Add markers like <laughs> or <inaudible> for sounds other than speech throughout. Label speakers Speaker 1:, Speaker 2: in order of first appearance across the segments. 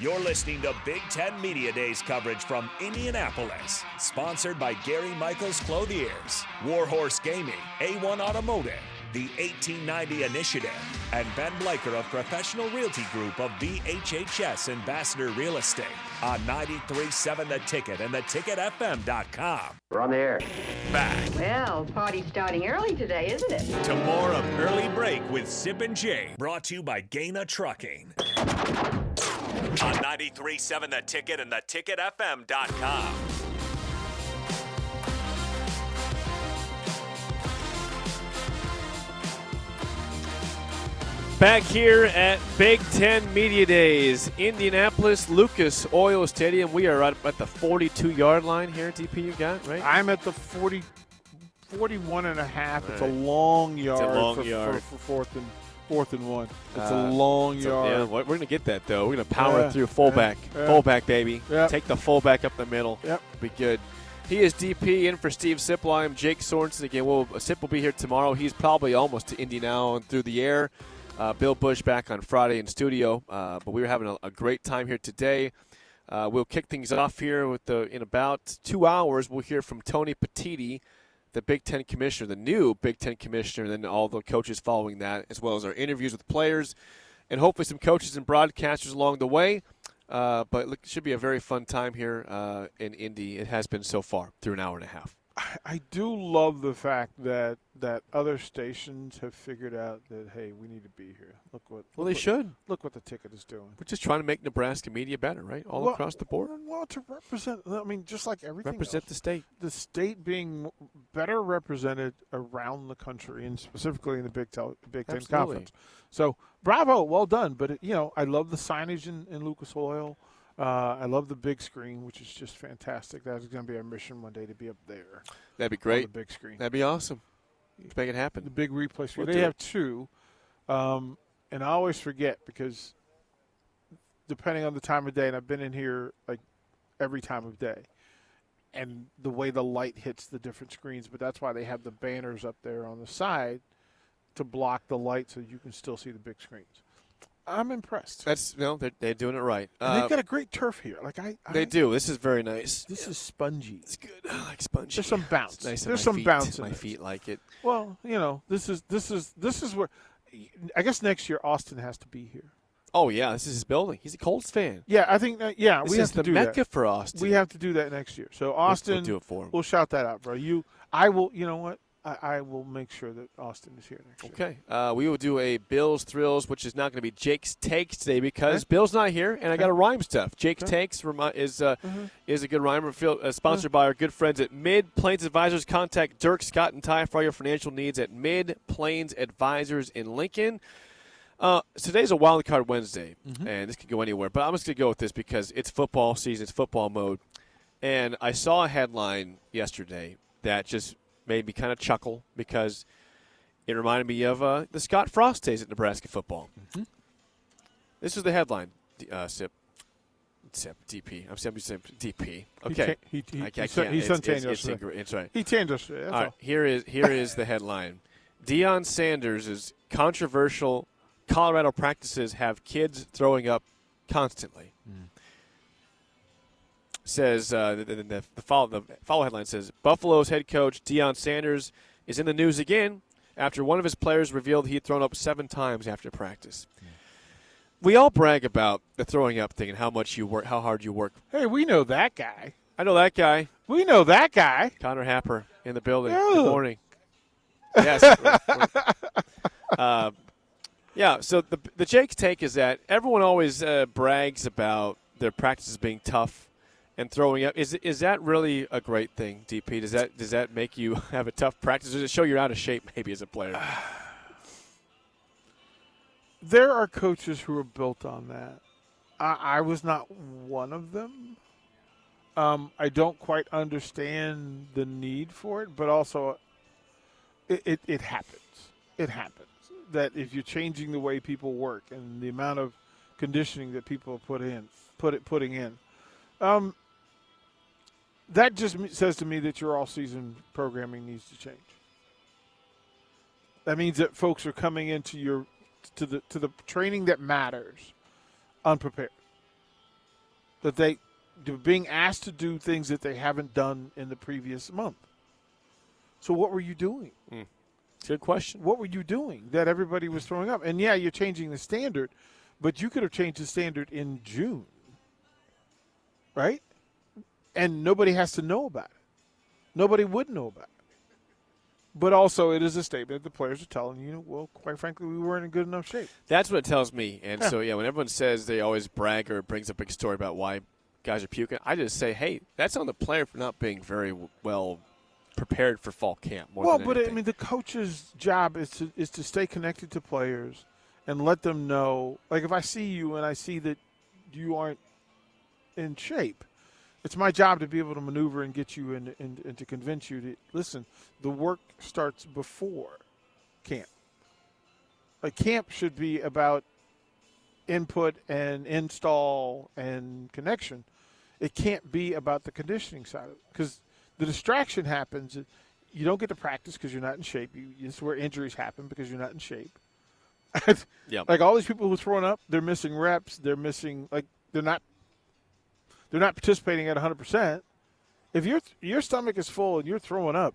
Speaker 1: You're listening to Big Ten Media Days coverage from Indianapolis, sponsored by Gary Michaels Clothiers, Warhorse Gaming, A1 Automotive, the 1890 Initiative, and Ben Blaker of Professional Realty Group of BHHS Ambassador Real Estate on 93.7 The Ticket and theticketfm.com.
Speaker 2: We're on the air.
Speaker 1: Back
Speaker 3: Well, party's starting early today, isn't it?
Speaker 1: to more of Early Break with Sip and Jay, brought to you by Gaina Trucking. On 93.7 The Ticket and theticketfm.com.
Speaker 4: Back here at Big Ten Media Days, Indianapolis Lucas Oil Stadium. We are at the 42 yard line here, DP. You got right?
Speaker 5: I'm at the 40, 41 and a half. It's a long yard,
Speaker 4: long
Speaker 5: for,
Speaker 4: yard.
Speaker 5: For, for fourth and fourth and one. It's
Speaker 4: Uh,
Speaker 5: a long
Speaker 4: So,
Speaker 5: yard.
Speaker 4: yeah, we're going to get that though. We're going to power
Speaker 5: Yeah,
Speaker 4: through fullback,
Speaker 5: yeah, yeah.
Speaker 4: fullback baby.
Speaker 5: Yep.
Speaker 4: Take the fullback up the middle.
Speaker 5: Yep.
Speaker 4: be good. He is DP in for Steve Sipple. I'm Jake Sorensen again. Well, Sip will be here tomorrow. He's probably almost to Indy now and through the air. Uh, Bill Bush back on Friday in studio, uh, but we were having a, a great time here today. Uh, we'll kick things off here with the in about two hours. We'll hear from Tony Petitti, the Big Ten commissioner, the new Big Ten commissioner, and then all the coaches following that, as well as our interviews with players, and hopefully some coaches and broadcasters along the way. Uh, but it should be a very fun time here uh, in Indy. It has been so far through an hour and a half.
Speaker 5: I, do love the fact that that other stations have figured out that hey, we need to be here. Look what.
Speaker 4: Well,
Speaker 5: look
Speaker 4: they
Speaker 5: what-
Speaker 4: should.
Speaker 5: Look what the ticket is doing.
Speaker 4: We're just trying to make Nebraska media better, right? All
Speaker 5: Well,
Speaker 4: across the board.
Speaker 5: Well, to represent. I mean, just like everything.
Speaker 4: Represent
Speaker 5: else.
Speaker 4: the state.
Speaker 5: the state being better represented around the country and specifically in the Big, Tel- Big Ten
Speaker 4: Absolutely.
Speaker 5: Conference. So, bravo, well done. But, it, you know, I love the signage in, in Lucas Oil. Uh, I love the big screen, which is just fantastic. That is going to be our mission one day to be up there.
Speaker 4: That'd be great.
Speaker 5: the big screen.
Speaker 4: That'd be awesome. Let's make it happen.
Speaker 5: The big replay screen.
Speaker 4: We'll
Speaker 5: they have
Speaker 4: it.
Speaker 5: two. Um, and I always forget because depending on the time of day, and I've been in here like every time of day, and the way the light hits the different screens, but that's why they have the banners up there on the side to block the light so you can still see the big screens. I'm impressed.
Speaker 4: That's you know they're, they're doing it right. Uh,
Speaker 5: they've got a great turf here. Like I, I
Speaker 4: they do. This is very nice.
Speaker 5: This is spongy.
Speaker 4: It's good. I like spongy.
Speaker 5: There's some bounce.
Speaker 4: It's nice
Speaker 5: There's some
Speaker 4: feet.
Speaker 5: bounce in
Speaker 4: My feet like it.
Speaker 5: Well, you know, this is this is this is where I guess next year Austin has to be here.
Speaker 4: Oh yeah, this is his building. He's a Colts fan.
Speaker 5: Yeah, I think that, yeah,
Speaker 4: This
Speaker 5: we have to
Speaker 4: the
Speaker 5: do
Speaker 4: mecca
Speaker 5: that.
Speaker 4: for Austin.
Speaker 5: We have to do that next year. So Austin, we'll
Speaker 4: do it for him.
Speaker 5: We'll shout that out, bro. You, I will. You know what? I, I will make sure that Austin is here next.
Speaker 4: Okay. Uh, we will do a Bills Thrills, which is not going to be Jake's Takes today because
Speaker 5: Okay.
Speaker 4: Bill's not here, and I got
Speaker 5: Okay.
Speaker 4: to rhyme stuff. Jake's
Speaker 5: Okay.
Speaker 4: Takes is uh,
Speaker 5: Mm-hmm.
Speaker 4: is a good rhymer, feel- uh, sponsored by our good friends at MidPlains Advisors. Contact Dirk, Scott, and Ty for all your financial needs at Mid Plains Advisors in Lincoln. Uh, today's a wild card Wednesday,
Speaker 5: Mm-hmm.
Speaker 4: and this could go anywhere. But I'm just gonna go with this because it's football season, it's football mode, and I saw a headline yesterday that just made me kind of chuckle because it reminded me of uh, the Scott Frost days at Nebraska football.
Speaker 5: Mm-hmm.
Speaker 4: This is the headline. Uh, Sip, Sip, DP. I'm saying DP. Okay,
Speaker 5: He, he, he,
Speaker 4: I, I
Speaker 5: he,
Speaker 4: can't.
Speaker 5: sent-
Speaker 4: it's, it's, it's, ingr- it's right.
Speaker 5: He us today.
Speaker 4: All
Speaker 5: all.
Speaker 4: right, here is here is the headline. Deion Sanders' is controversial Colorado practices have kids throwing up constantly. Says uh, the, the, the, follow, the follow headline says Buffalo's head coach Deion Sanders is in the news again after one of his players revealed he had thrown up seven times after practice. We all brag about the throwing up thing and how much you work, how hard you work.
Speaker 5: Hey, we know that guy.
Speaker 4: I know that guy.
Speaker 5: We know that guy.
Speaker 4: Connor Happer in the building.
Speaker 5: Yeah.
Speaker 4: Good morning. <laughs> Yes. we're- we're- uh, yeah. So the the Jake's take is that everyone always uh, brags about their practices being tough and throwing up. Is is that really a great thing, DP? Does that does that make you <laughs> have a tough practice? Does it show you're out of shape maybe as a player? <sighs>
Speaker 5: There are coaches who are built on that. I, I was not one of them. Um, I don't quite understand the need for it, but also it, it, it happens. It happens that if you're changing the way people work and the amount of conditioning that people put in, put it putting in, um, that just says to me that your all-season programming needs to change. That means that folks are coming into your to the to the training that matters unprepared. That they they're being asked to do things that they haven't done in the previous month. So what were you doing?
Speaker 4: Mm. Good question.
Speaker 5: What were you doing that everybody was throwing up? And yeah, you're changing the standard, but you could have changed the standard in June. Right? And nobody has to know about it. Nobody would know about it. But also, it is a statement the players are telling you, well, quite frankly, we weren't in good enough shape.
Speaker 4: That's what it tells me. And yeah. so, yeah, when everyone says they always brag or brings up a big story about why guys are puking, I just say, hey, that's on the player for not being very well prepared for fall camp.
Speaker 5: well, but. I mean, the coach's job is to is to stay connected to players and let them know. Like, if I see you and I see that you aren't in shape, it's my job to be able to maneuver and get you in, in, and to convince you to listen. The work starts before camp. Like camp should be about input and install and connection. It can't be about the conditioning side of it because the distraction happens. You don't get to practice because you're not in shape. You, it's where injuries happen because you're not in shape. <laughs>
Speaker 4: yep.
Speaker 5: Like all these people who are throwing up, they're missing reps. They're missing like they're not they're not participating at 100%. If your your stomach is full and you're throwing up,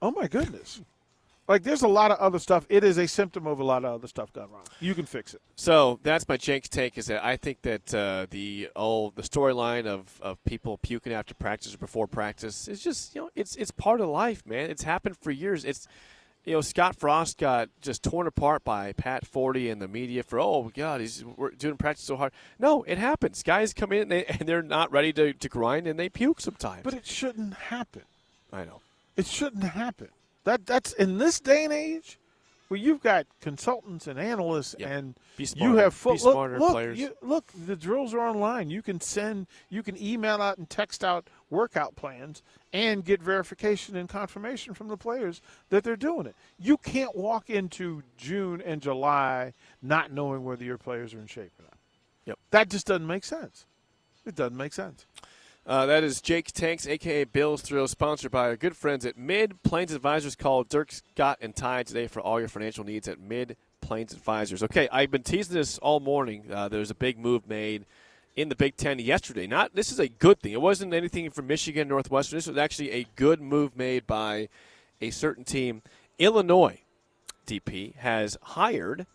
Speaker 5: oh my goodness. Like there's a lot of other stuff. It is a symptom of a lot of other stuff gone wrong. You can fix it.
Speaker 4: So that's my Jenks take. Is that I think that uh, the oh the storyline of, of people puking after practice or before practice is just you know it's it's part of life, man. It's happened for years. It's you know, Scott Frost got just torn apart by Pat Forde and the media for, oh, God, he's doing practice so hard. No, it happens. Guys come in and, they, and they're not ready to, to grind and they puke sometimes.
Speaker 5: But it shouldn't happen.
Speaker 4: I know.
Speaker 5: It shouldn't happen. That That's in this day and age where you've got consultants and analysts
Speaker 4: yep.
Speaker 5: and
Speaker 4: smarter,
Speaker 5: you have full,
Speaker 4: look,
Speaker 5: look, you, look, the drills are online. You can send, you can email out and text out workout plans and get verification and confirmation from the players that they're doing it. You can't walk into June and July not knowing whether your players are in shape or not.
Speaker 4: Yep.
Speaker 5: That just doesn't make sense. It doesn't make sense.
Speaker 4: Uh, that is Jake Tanks, aka Bill's Thrill, sponsored by our good friends at MidPlains Advisors. Call Dirk Scott and Ty today for all your financial needs at Mid Plains Advisors. Okay, I've been teasing this all morning. Uh, there's a big move made in the Big Ten yesterday. Not this is a good thing. It wasn't anything from Michigan, Northwestern. This was actually a good move made by a certain team. Illinois DP has hired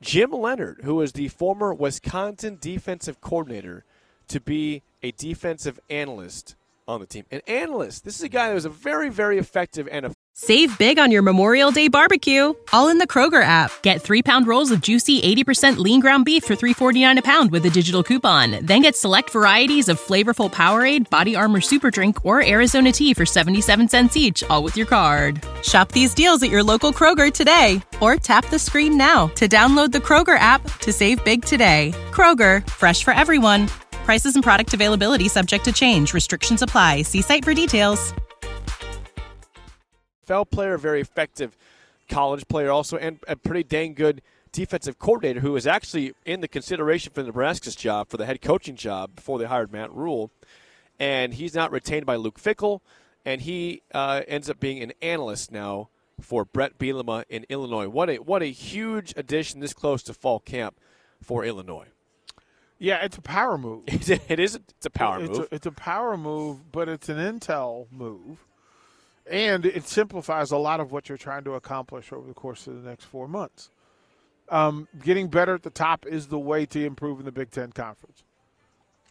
Speaker 4: Jim Leonhard, who is the former Wisconsin defensive coordinator, to be a defensive analyst on the team. An analyst. This is a guy that was a very, very effective and a
Speaker 6: Save big on your Memorial Day barbecue, all in the Kroger app. Get three pound rolls of juicy 80% lean ground beef for $3.49 a pound with a digital coupon. Then get select varieties of flavorful Powerade, Body Armor Super Drink, or Arizona tea for 77 cents each, all with your card. Shop these deals at your local Kroger today, or tap the screen now to download the Kroger app to save big today. Kroger, fresh for everyone. Prices and product availability subject to change. Restrictions apply. See site for details.
Speaker 4: NFL player, very effective college player also, and a pretty dang good defensive coordinator who was actually in the consideration for Nebraska's job, for the head coaching job before they hired Matt Rhule. And he's not retained by Luke Fickell, and he uh, ends up being an analyst now for Bret Bielema in Illinois. What a what a huge addition this close to fall camp for Illinois.
Speaker 5: Yeah, it's a power move. <laughs>
Speaker 4: it is. It's a power
Speaker 5: it's
Speaker 4: move.
Speaker 5: A, it's a power move, but it's an intel move and it simplifies a lot of what you're trying to accomplish over the course of the next four months. Um, getting better at the top is the way to improve in the Big Ten Conference.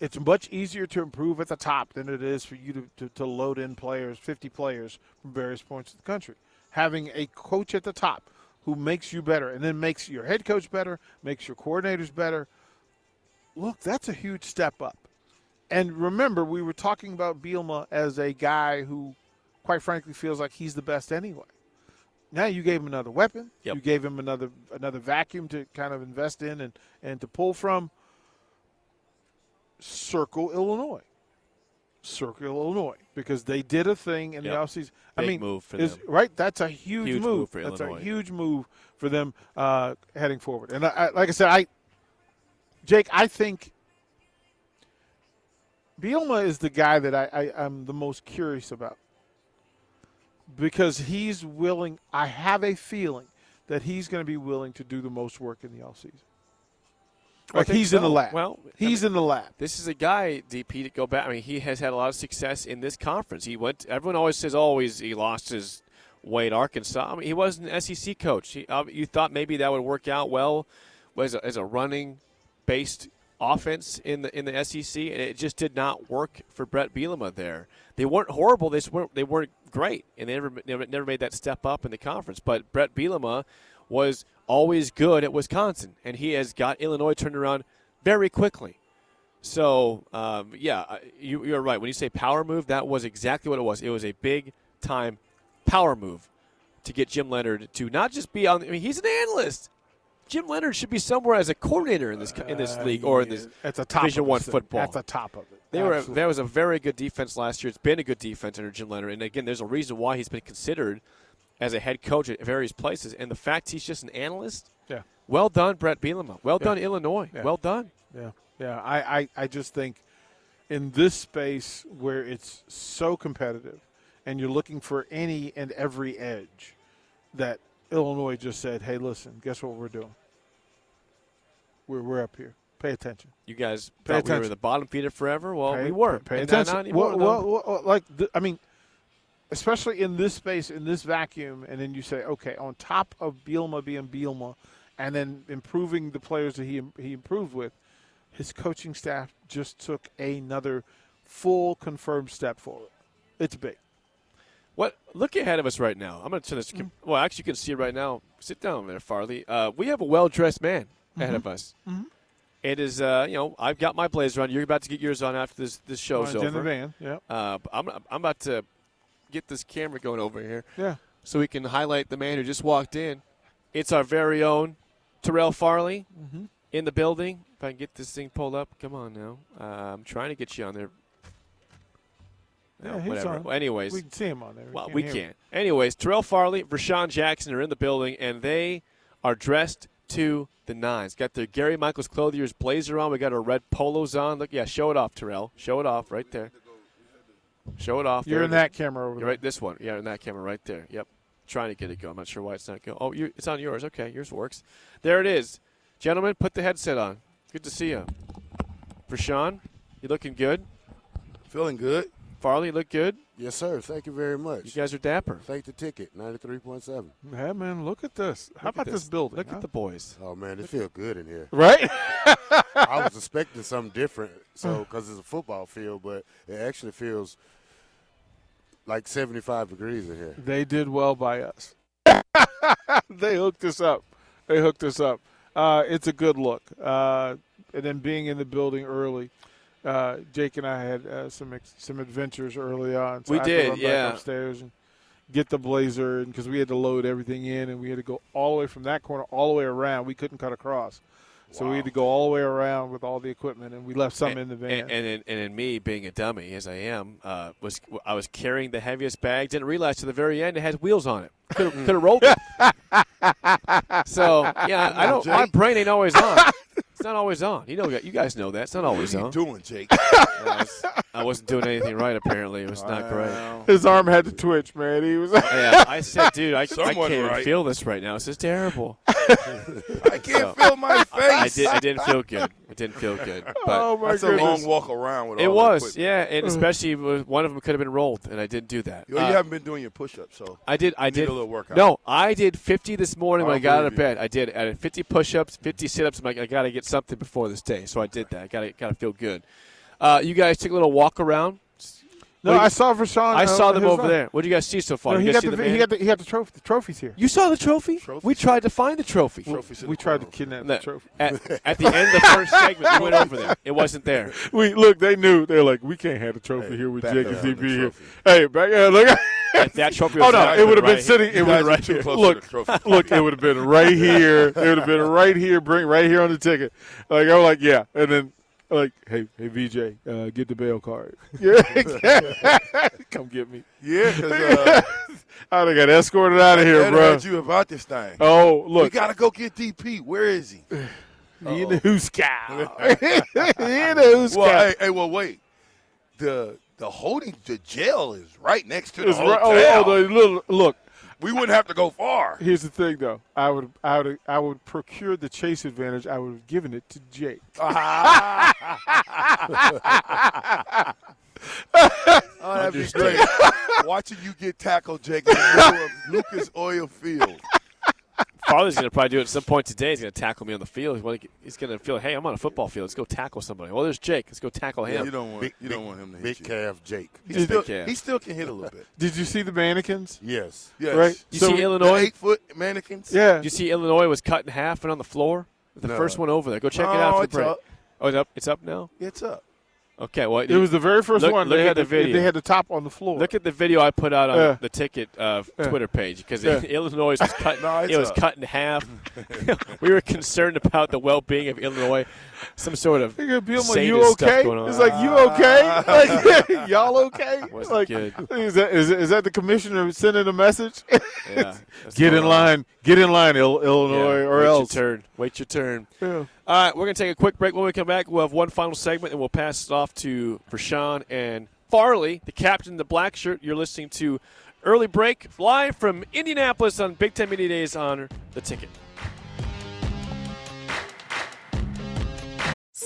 Speaker 5: It's much easier to improve at the top than it is for you to, to, to load in players, 50 players from various points of the country. Having a coach at the top who makes you better and then makes your head coach better, makes your coordinators better. Look, that's a huge step up. And remember, we were talking about Bielema as a guy who quite frankly feels like he's the best anyway. Now you gave him another weapon.
Speaker 4: Yep.
Speaker 5: You gave him another another vacuum to kind of invest in and, and to pull from. circle Illinois. Circle Illinois because they did a thing in
Speaker 4: Yep.
Speaker 5: the offseason. I
Speaker 4: Big
Speaker 5: mean,
Speaker 4: move for
Speaker 5: is,
Speaker 4: them.
Speaker 5: right? That's a huge,
Speaker 4: Huge
Speaker 5: move.
Speaker 4: move for
Speaker 5: That's
Speaker 4: Illinois.
Speaker 5: a huge move for them uh, heading forward. And I, I, like I said, I, Jake, I think Bielema is the guy that I, I, I'm the most curious about because he's willing. I have a feeling that he's going to be willing to do the most work in the offseason. Like he's in the lab.
Speaker 4: Well, I
Speaker 5: he's in the lab.
Speaker 4: This is a guy, DP, to go back. I mean, he has had a lot of success in this conference. He went. Everyone always says, "Oh, he lost his way at Arkansas." I mean, he was an SEC coach. He, uh, you thought maybe that would work out well as a, as a running based offense in the in the SEC, and it just did not work for Bret Bielema there. They weren't horrible. They just weren't they weren't great, and they never never, never made that step up in the conference. But Bret Bielema was always good at Wisconsin, and he has got Illinois turned around very quickly. So, um, yeah, you, you're right. When you say power move, that was exactly what it was. It was a big time power move to get Jim Leonhard to not just be on. I mean, he's an analyst. Jim Leonhard should be somewhere as a coordinator in this in this
Speaker 5: Uh,
Speaker 4: league or in this
Speaker 5: at the top
Speaker 4: Division One football.
Speaker 5: At the top of it.
Speaker 4: They were. There was a very good defense last year. It's been a good defense under Jim Leonhard, and again, there's a reason why he's been considered as a head coach at various places. And the fact he's just an analyst.
Speaker 5: Yeah.
Speaker 4: Well done, Bret Bielema. Well
Speaker 5: Yeah.
Speaker 4: done, Illinois.
Speaker 5: Yeah.
Speaker 4: Well done.
Speaker 5: Yeah, yeah. I, I, I just think in this space where it's so competitive and you're looking for any and every edge, that Illinois just said, hey, listen, guess what we're doing? We're, we're up here. Pay attention.
Speaker 4: You guys
Speaker 5: Pay
Speaker 4: thought we were the bottom feeder forever. Well,
Speaker 5: pay,
Speaker 4: we were.
Speaker 5: Pay
Speaker 4: not-
Speaker 5: attention.
Speaker 4: anymore,
Speaker 5: well, well, well, like, the, I mean, especially in this space, in this vacuum, and then you say, okay, on top of Bielema being Bielema, and then improving the players that he he improved with, his coaching staff just took another full confirmed step forward. It's big.
Speaker 4: What? Look ahead of us right now. I'm going to turn this.
Speaker 5: Mm-hmm.
Speaker 4: Well, actually, you can see it right now. Sit down there, Farley. Uh, we have a well dressed man ahead of us. It is, uh, you know, I've got my blazer on. You're about to get yours on after this this show's over.
Speaker 5: in the van. Yeah,
Speaker 4: Uh, but I'm I'm about to get this camera going over here
Speaker 5: yeah.
Speaker 4: so we can highlight the man who just walked in. It's our very own Terrell Farley
Speaker 5: Mm-hmm.
Speaker 4: in the building. If I can get this thing pulled up, come on now. Uh, I'm trying to get you on there. No,
Speaker 5: Yeah, he's
Speaker 4: whatever.
Speaker 5: on.
Speaker 4: Well, anyways,
Speaker 5: We can see him on there.
Speaker 4: well, we
Speaker 5: hear him.
Speaker 4: can't. Anyways, Terrell Farley, Rashawn Jackson are in the building, and they are dressed to the nines. Got the Gary Michaels Clothier's blazer on. We got our red polos on. Look, yeah, show it off, Terrell. Show it off right there. Show it off.
Speaker 5: You're
Speaker 4: There
Speaker 5: in that camera over
Speaker 4: You're
Speaker 5: there.
Speaker 4: right. This one. Yeah, in that camera right there. Yep. Trying to get it going. I'm not sure why it's not going. Oh, you, it's on yours. Okay, yours works. There it is, gentlemen. Put the headset on. Good to see you. For Sean, you looking good.
Speaker 2: Feeling good.
Speaker 4: Farley, you look good.
Speaker 2: Yes, sir. Thank you very much.
Speaker 4: You guys are dapper.
Speaker 2: Thank the ticket, 93.7.
Speaker 5: Yeah, man. Look at this. How
Speaker 4: Look at
Speaker 5: about this, building?
Speaker 4: Look
Speaker 5: huh?
Speaker 4: at the boys.
Speaker 2: Oh, man, it feels good in here.
Speaker 5: right. <laughs>
Speaker 2: I was expecting something different, so because it's a football field, but it actually feels like 75 degrees in here.
Speaker 5: They did well by us. <laughs> they hooked us up. They hooked us up. Uh, it's a good look. Uh, and then being in the building early, uh, Jake and I had uh, some ex- some adventures early on. So
Speaker 4: We
Speaker 5: I
Speaker 4: did,
Speaker 5: run
Speaker 4: yeah.
Speaker 5: Back upstairs and get the blazer, because we had to load everything in, and we had to go all the way from that corner all the way around. We couldn't cut across. So we had to go all the way around with all the equipment, and we left some in the van.
Speaker 4: And, and, and in me being a dummy as I am, uh, was I was carrying the heaviest bag. Didn't realize to the very end it had wheels on it. Could have rolled it. <laughs> so yeah, I don't. My brain ain't always on. It's not always on. You know, you guys know that. It's not always on.
Speaker 2: What you doing, Jake? <laughs>
Speaker 4: I, was, I wasn't doing anything right. Apparently, it was not great.
Speaker 5: His arm had to twitch, man. He was.
Speaker 4: Yeah, <laughs> I said, dude, I, I can't even
Speaker 2: right.
Speaker 4: feel this right now. This is terrible. <laughs>
Speaker 2: I can't feel my face.
Speaker 4: I did. I didn't feel good. It didn't feel good. But
Speaker 5: oh my
Speaker 2: That's a long walk around with
Speaker 4: it
Speaker 2: all
Speaker 4: was,
Speaker 2: the
Speaker 4: yeah, and especially one of them could have been rolled, and I didn't do that.
Speaker 2: Well,
Speaker 4: Uh,
Speaker 2: you haven't been doing your push-ups, so
Speaker 4: I did. I
Speaker 2: need
Speaker 4: did.
Speaker 2: a little workout.
Speaker 4: No, I did 50 this morning when
Speaker 2: I
Speaker 4: I got out of
Speaker 2: believe you.
Speaker 4: bed. I did. I did 50 push-ups, 50 sit-ups. I'm like, I got to get something before this day, so I did that. Got to got to feel good. Uh, you guys took a little walk around.
Speaker 5: No, I saw Rashawn.
Speaker 4: I
Speaker 5: uh,
Speaker 4: saw them over
Speaker 5: run.
Speaker 4: there. What do you guys see so far?
Speaker 5: No, he
Speaker 4: guys
Speaker 5: got
Speaker 4: see
Speaker 5: the,
Speaker 4: the
Speaker 5: he got the he got the trophy. The trophies here.
Speaker 4: You saw the trophy?
Speaker 2: Trophies
Speaker 4: We tried to find the trophy.
Speaker 2: Trophies in
Speaker 5: we
Speaker 2: the
Speaker 5: tried to
Speaker 2: corner.
Speaker 5: kidnap
Speaker 4: No,
Speaker 5: the trophy.
Speaker 4: At, <laughs> at the end of the first segment, we went over there. It wasn't there. <laughs>
Speaker 5: We look. They knew. They're like, we can't have the trophy
Speaker 2: Hey,
Speaker 5: here with
Speaker 2: back
Speaker 5: Jake and
Speaker 2: on
Speaker 5: here. Hey, back. Yeah, look.
Speaker 4: If that trophy <laughs>
Speaker 5: oh no, it would have
Speaker 4: right
Speaker 5: been sitting. It
Speaker 2: You
Speaker 5: would have right here. Look, look. It would have been right here. It would have been right here. Bring right here on the ticket. Like I'm like, yeah, and then like, hey, hey, VJ, uh, get the bail card. <laughs> Yeah, <laughs> come get me.
Speaker 7: Yeah, because uh, <laughs>
Speaker 5: I done got escorted out of here, bro.
Speaker 7: I heard you about this thing.
Speaker 5: Oh, look, we
Speaker 7: gotta go get DP. Where is he? <sighs>
Speaker 5: he in the who's cow. he in the who's
Speaker 7: Well,
Speaker 5: cow.
Speaker 7: hey, hey, well, wait. The the holding the jail is right next to the
Speaker 5: It's
Speaker 7: hotel.
Speaker 5: right- oh, oh, the little, look,
Speaker 7: we wouldn't have to go far.
Speaker 5: here's the thing, though. I would, I would, I would procure the chase advantage. I would have given it to Jake. Ah. <laughs> <laughs>
Speaker 7: Oh, that'd be great. Watching you get tackled, Jake, in the middle of Lucas Oil Field.
Speaker 4: Father's going to probably do it at some point today. He's going to tackle me on the field. He's going to feel, hey, I'm on a football field. Let's go tackle somebody. Well, there's Jake. Let's go tackle him.
Speaker 7: You don't want
Speaker 2: Big,
Speaker 7: you don't want him to
Speaker 2: big
Speaker 7: hit you.
Speaker 2: calf Jake.
Speaker 7: He still,
Speaker 4: calf.
Speaker 7: he still can hit a little bit.
Speaker 5: Did you see the mannequins?
Speaker 2: Yes.
Speaker 7: Yes.
Speaker 5: Right.
Speaker 4: You
Speaker 5: So-
Speaker 4: see Illinois?
Speaker 7: eight foot mannequins.
Speaker 5: Yeah.
Speaker 4: Did you see Illinois was cut in half and on the floor? The
Speaker 7: No.
Speaker 4: first one over there. Go check it
Speaker 7: oh,
Speaker 4: out for the break.
Speaker 7: up.
Speaker 4: Oh, it's up. It's up now.
Speaker 7: It's up.
Speaker 4: Okay. Well,
Speaker 5: It was the very first
Speaker 4: Look-
Speaker 5: one.
Speaker 4: look
Speaker 5: they had
Speaker 4: the
Speaker 5: the,
Speaker 4: video.
Speaker 5: They had the top on the floor.
Speaker 4: Look at the video I put out on
Speaker 5: Yeah.
Speaker 4: the ticket uh,
Speaker 5: Yeah.
Speaker 4: Twitter page because
Speaker 5: Yeah. <laughs>
Speaker 4: Illinois was cut. <laughs>
Speaker 7: No, it's
Speaker 4: it was cut in half. <laughs> we were concerned about the well-being of Illinois. Some sort of
Speaker 5: They be like,
Speaker 4: sadist
Speaker 5: you
Speaker 4: stuff
Speaker 5: okay?
Speaker 4: going on.
Speaker 5: It's like, you okay? Like, y'all okay?
Speaker 4: Wasn't
Speaker 5: like,
Speaker 4: good.
Speaker 5: Is that is, is that the commissioner sending a message?
Speaker 4: yeah,
Speaker 5: Get in
Speaker 4: going on.
Speaker 5: line, get in line, Il-
Speaker 4: Yeah,
Speaker 5: Illinois, or
Speaker 4: wait
Speaker 5: else.
Speaker 4: Your turn. Wait your turn. All right, we're going to take a quick break. When we come back, we'll have one final segment, and we'll pass it off to Rashawn and Farley, the captain of the black shirt. You're listening to Early Break live from Indianapolis on Big Ten Media Days on the ticket.